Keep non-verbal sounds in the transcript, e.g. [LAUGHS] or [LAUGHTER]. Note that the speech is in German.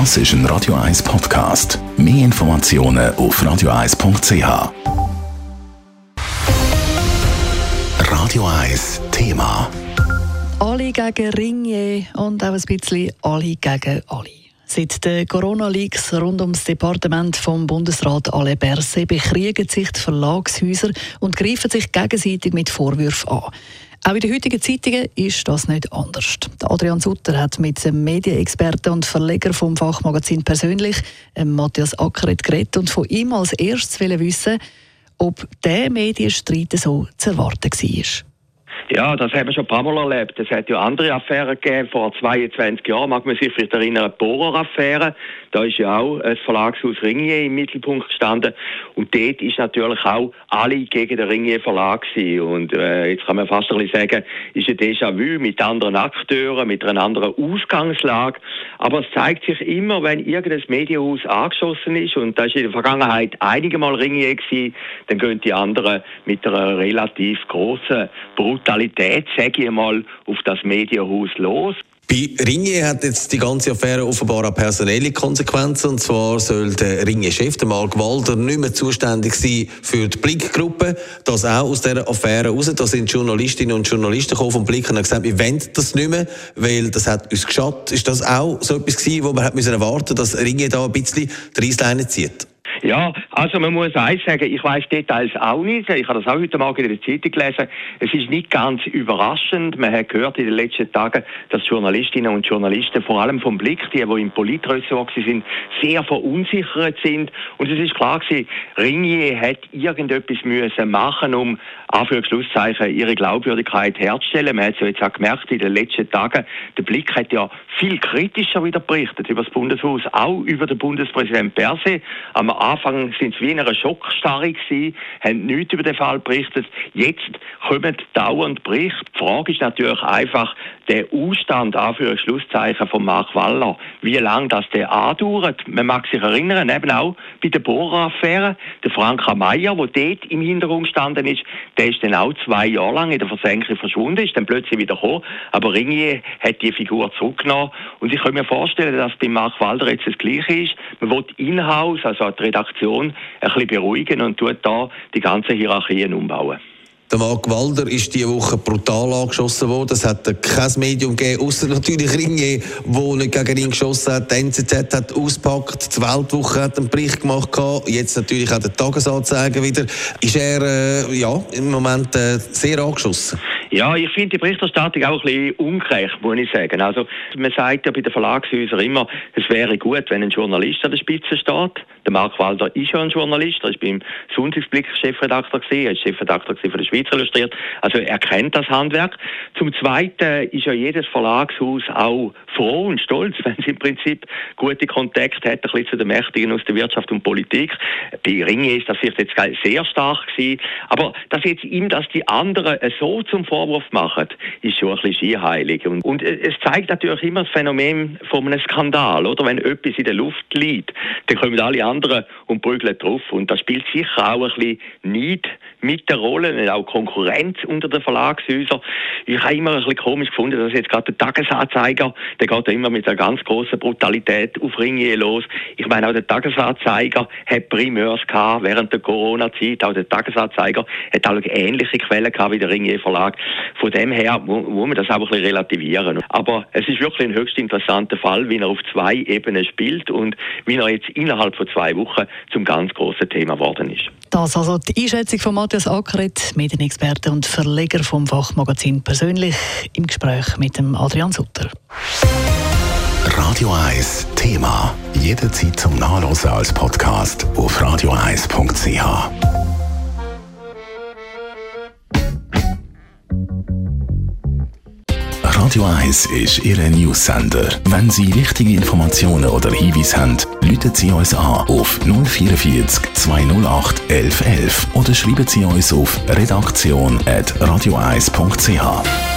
Das ist ein Radio 1 Podcast. Mehr Informationen auf radio1.ch. Radio 1 Thema. Alle gegen Ringier und auch ein bisschen alle gegen alle. Seit den Corona-Leaks rund ums Departement vom Bundesrat Alain Berset bekriegen sich die Verlagshäuser und greifen sich gegenseitig mit Vorwürfen an. Auch in den heutigen Zeitungen ist das nicht anders. Adrian Sutter hat mit dem Medienexperten und Verleger vom Fachmagazin persönlich, Matthias Ackeret, geredet und von ihm als erstes wissen, ob der Medienstreit so zu erwarten war. Ja, das haben wir schon ein paar Mal erlebt. Es hat ja andere Affären gegeben. Vor 22 Jahren mag man sich vielleicht erinnern, die Bohrer-Affäre. Da ist ja auch das Verlagshaus Ringier im Mittelpunkt gestanden. Und dort ist natürlich auch alle gegen den Ringier Verlag. Und äh, jetzt kann man fast ein bisschen sagen, ist ein Déjà-vu mit anderen Akteuren, mit einer anderen Ausgangslage. Aber es zeigt sich immer, wenn irgendein Medienhaus angeschossen ist, und das ist in der Vergangenheit einige Mal Ringier gewesen, dann gehen die anderen mit einer relativ großen Brutalität Brutalität, sage ich mal, auf das Medienhaus los. Bei Ringier hat jetzt die ganze Affäre offenbar auch personelle Konsequenzen. Und zwar soll der Ringier-Chef, der Mark Walder, nicht mehr zuständig sein für die Blickgruppe. Das auch aus dieser Affäre raus. Da sind Journalistinnen und Journalisten gekommen vom Blick und haben gesagt, wir wollen das nicht mehr, weil das hat uns geschadet. Ist das auch so etwas gewesen, wo man hat erwarten musste, dass Ringier da ein bisschen die Reissleine zieht? Ja, also man muss eins sagen, ich weiß Details auch nicht. Ich habe das auch heute Morgen in der Zeitung gelesen. Es ist nicht ganz überraschend. Man hat gehört in den letzten Tagen, dass Journalistinnen und Journalisten, vor allem vom Blick, die, die im Politressort sind, sehr verunsichert sind. Und es ist klar gewesen, Ringier hat irgendetwas müssen machen, um Anführungszeichen ihre Glaubwürdigkeit herzustellen. Man hat es ja jetzt auch gemerkt in den letzten Tagen. Der Blick hat ja viel kritischer wieder berichtet über das Bundeshaus, auch über den Bundespräsident Perse. Am Anfang sind sie wie in einer Schockstarre haben nichts über den Fall berichtet. Jetzt kommen dauernd Berichte. Die Frage ist natürlich einfach, der Ausstand, Schlusszeichen von Mark Waller, wie lange das der andauert. Man mag sich erinnern, eben auch bei der Bohrer-Affäre, der Frank Meyer, der dort im Hintergrund gestanden ist, der ist dann auch zwei Jahre lang in der Versenkung verschwunden, ist dann plötzlich wieder gekommen, aber Ringier hat die Figur zurückgenommen und ich kann mir vorstellen, dass bei Mark Walder jetzt das Gleiche ist. Man will in-house, also die ein bisschen beruhigen und tut da die ganzen Hierarchien umbauen. Der Mark Walder ist diese Woche brutal angeschossen worden. Es hat kein Medium gegeben, außer natürlich Ringier, der nicht gegen ihn geschossen hat. Die NZZ hat ausgepackt, die Weltwoche hat einen Bericht gemacht. Jetzt natürlich auch der Tagesanzeiger wieder. Ist er äh, ja, im Moment äh, sehr angeschossen? Ja, ich finde die Berichterstattung auch ein bisschen ungerecht, muss ich sagen. Also, man sagt ja bei den Verlagshäusern immer, es wäre gut, wenn ein Journalist an der Spitze steht. Der Mark Walder ist ja ein Journalist, er ist beim Sonntagsblick Chefredakteur er ist Chefredakteur von der Schweiz Illustriert. Also, er kennt das Handwerk. Zum Zweiten ist ja jedes Verlagshaus auch froh und stolz, [LAUGHS] wenn es im Prinzip gute Kontakte hat, ein bisschen zu den Mächtigen aus der Wirtschaft und Politik. Bei Ringe ist das vielleicht jetzt sehr stark gewesen. Aber dass jetzt ihm das die anderen so zum Vor Vorwurf machen, ist schon ein bisschen scheinheilig. Und, und es zeigt natürlich immer das Phänomen von einem Skandal, oder? Wenn etwas in der Luft liegt, dann kommen alle anderen und prügeln drauf. Und da spielt sicher auch ein bisschen Neid mit der Rolle, auch Konkurrenz unter den Verlagshäusern. Ich habe immer ein bisschen komisch gefunden, dass jetzt gerade der Tagesanzeiger, der geht ja immer mit einer ganz großen Brutalität auf Ringier los. Ich meine, auch der Tagesanzeiger hat Primeurs gehabt während der Corona-Zeit. Auch der Tagesanzeiger hat auch ähnliche Quellen gehabt wie der Ringier Verlag. Von dem her muss man das auch ein bisschen relativieren. Aber es ist wirklich ein höchst interessanter Fall, wie er auf zwei Ebenen spielt und wie er jetzt innerhalb von zwei Wochen zum ganz großen Thema geworden ist. Das also die Einschätzung von Matthias Ackeret, Medienexperte und Verleger vom Fachmagazin persönlich im Gespräch mit dem Adrian Sutter. Radio 1 Thema. Jederzeit zum Nachlesen als Podcast auf radio1.ch. Radio 1 ist Ihre Newsender. Wenn Sie wichtige Informationen oder Hinweise haben, rufen Sie uns an auf 044 208 1111 oder schreiben Sie uns auf redaktion.radio1.ch.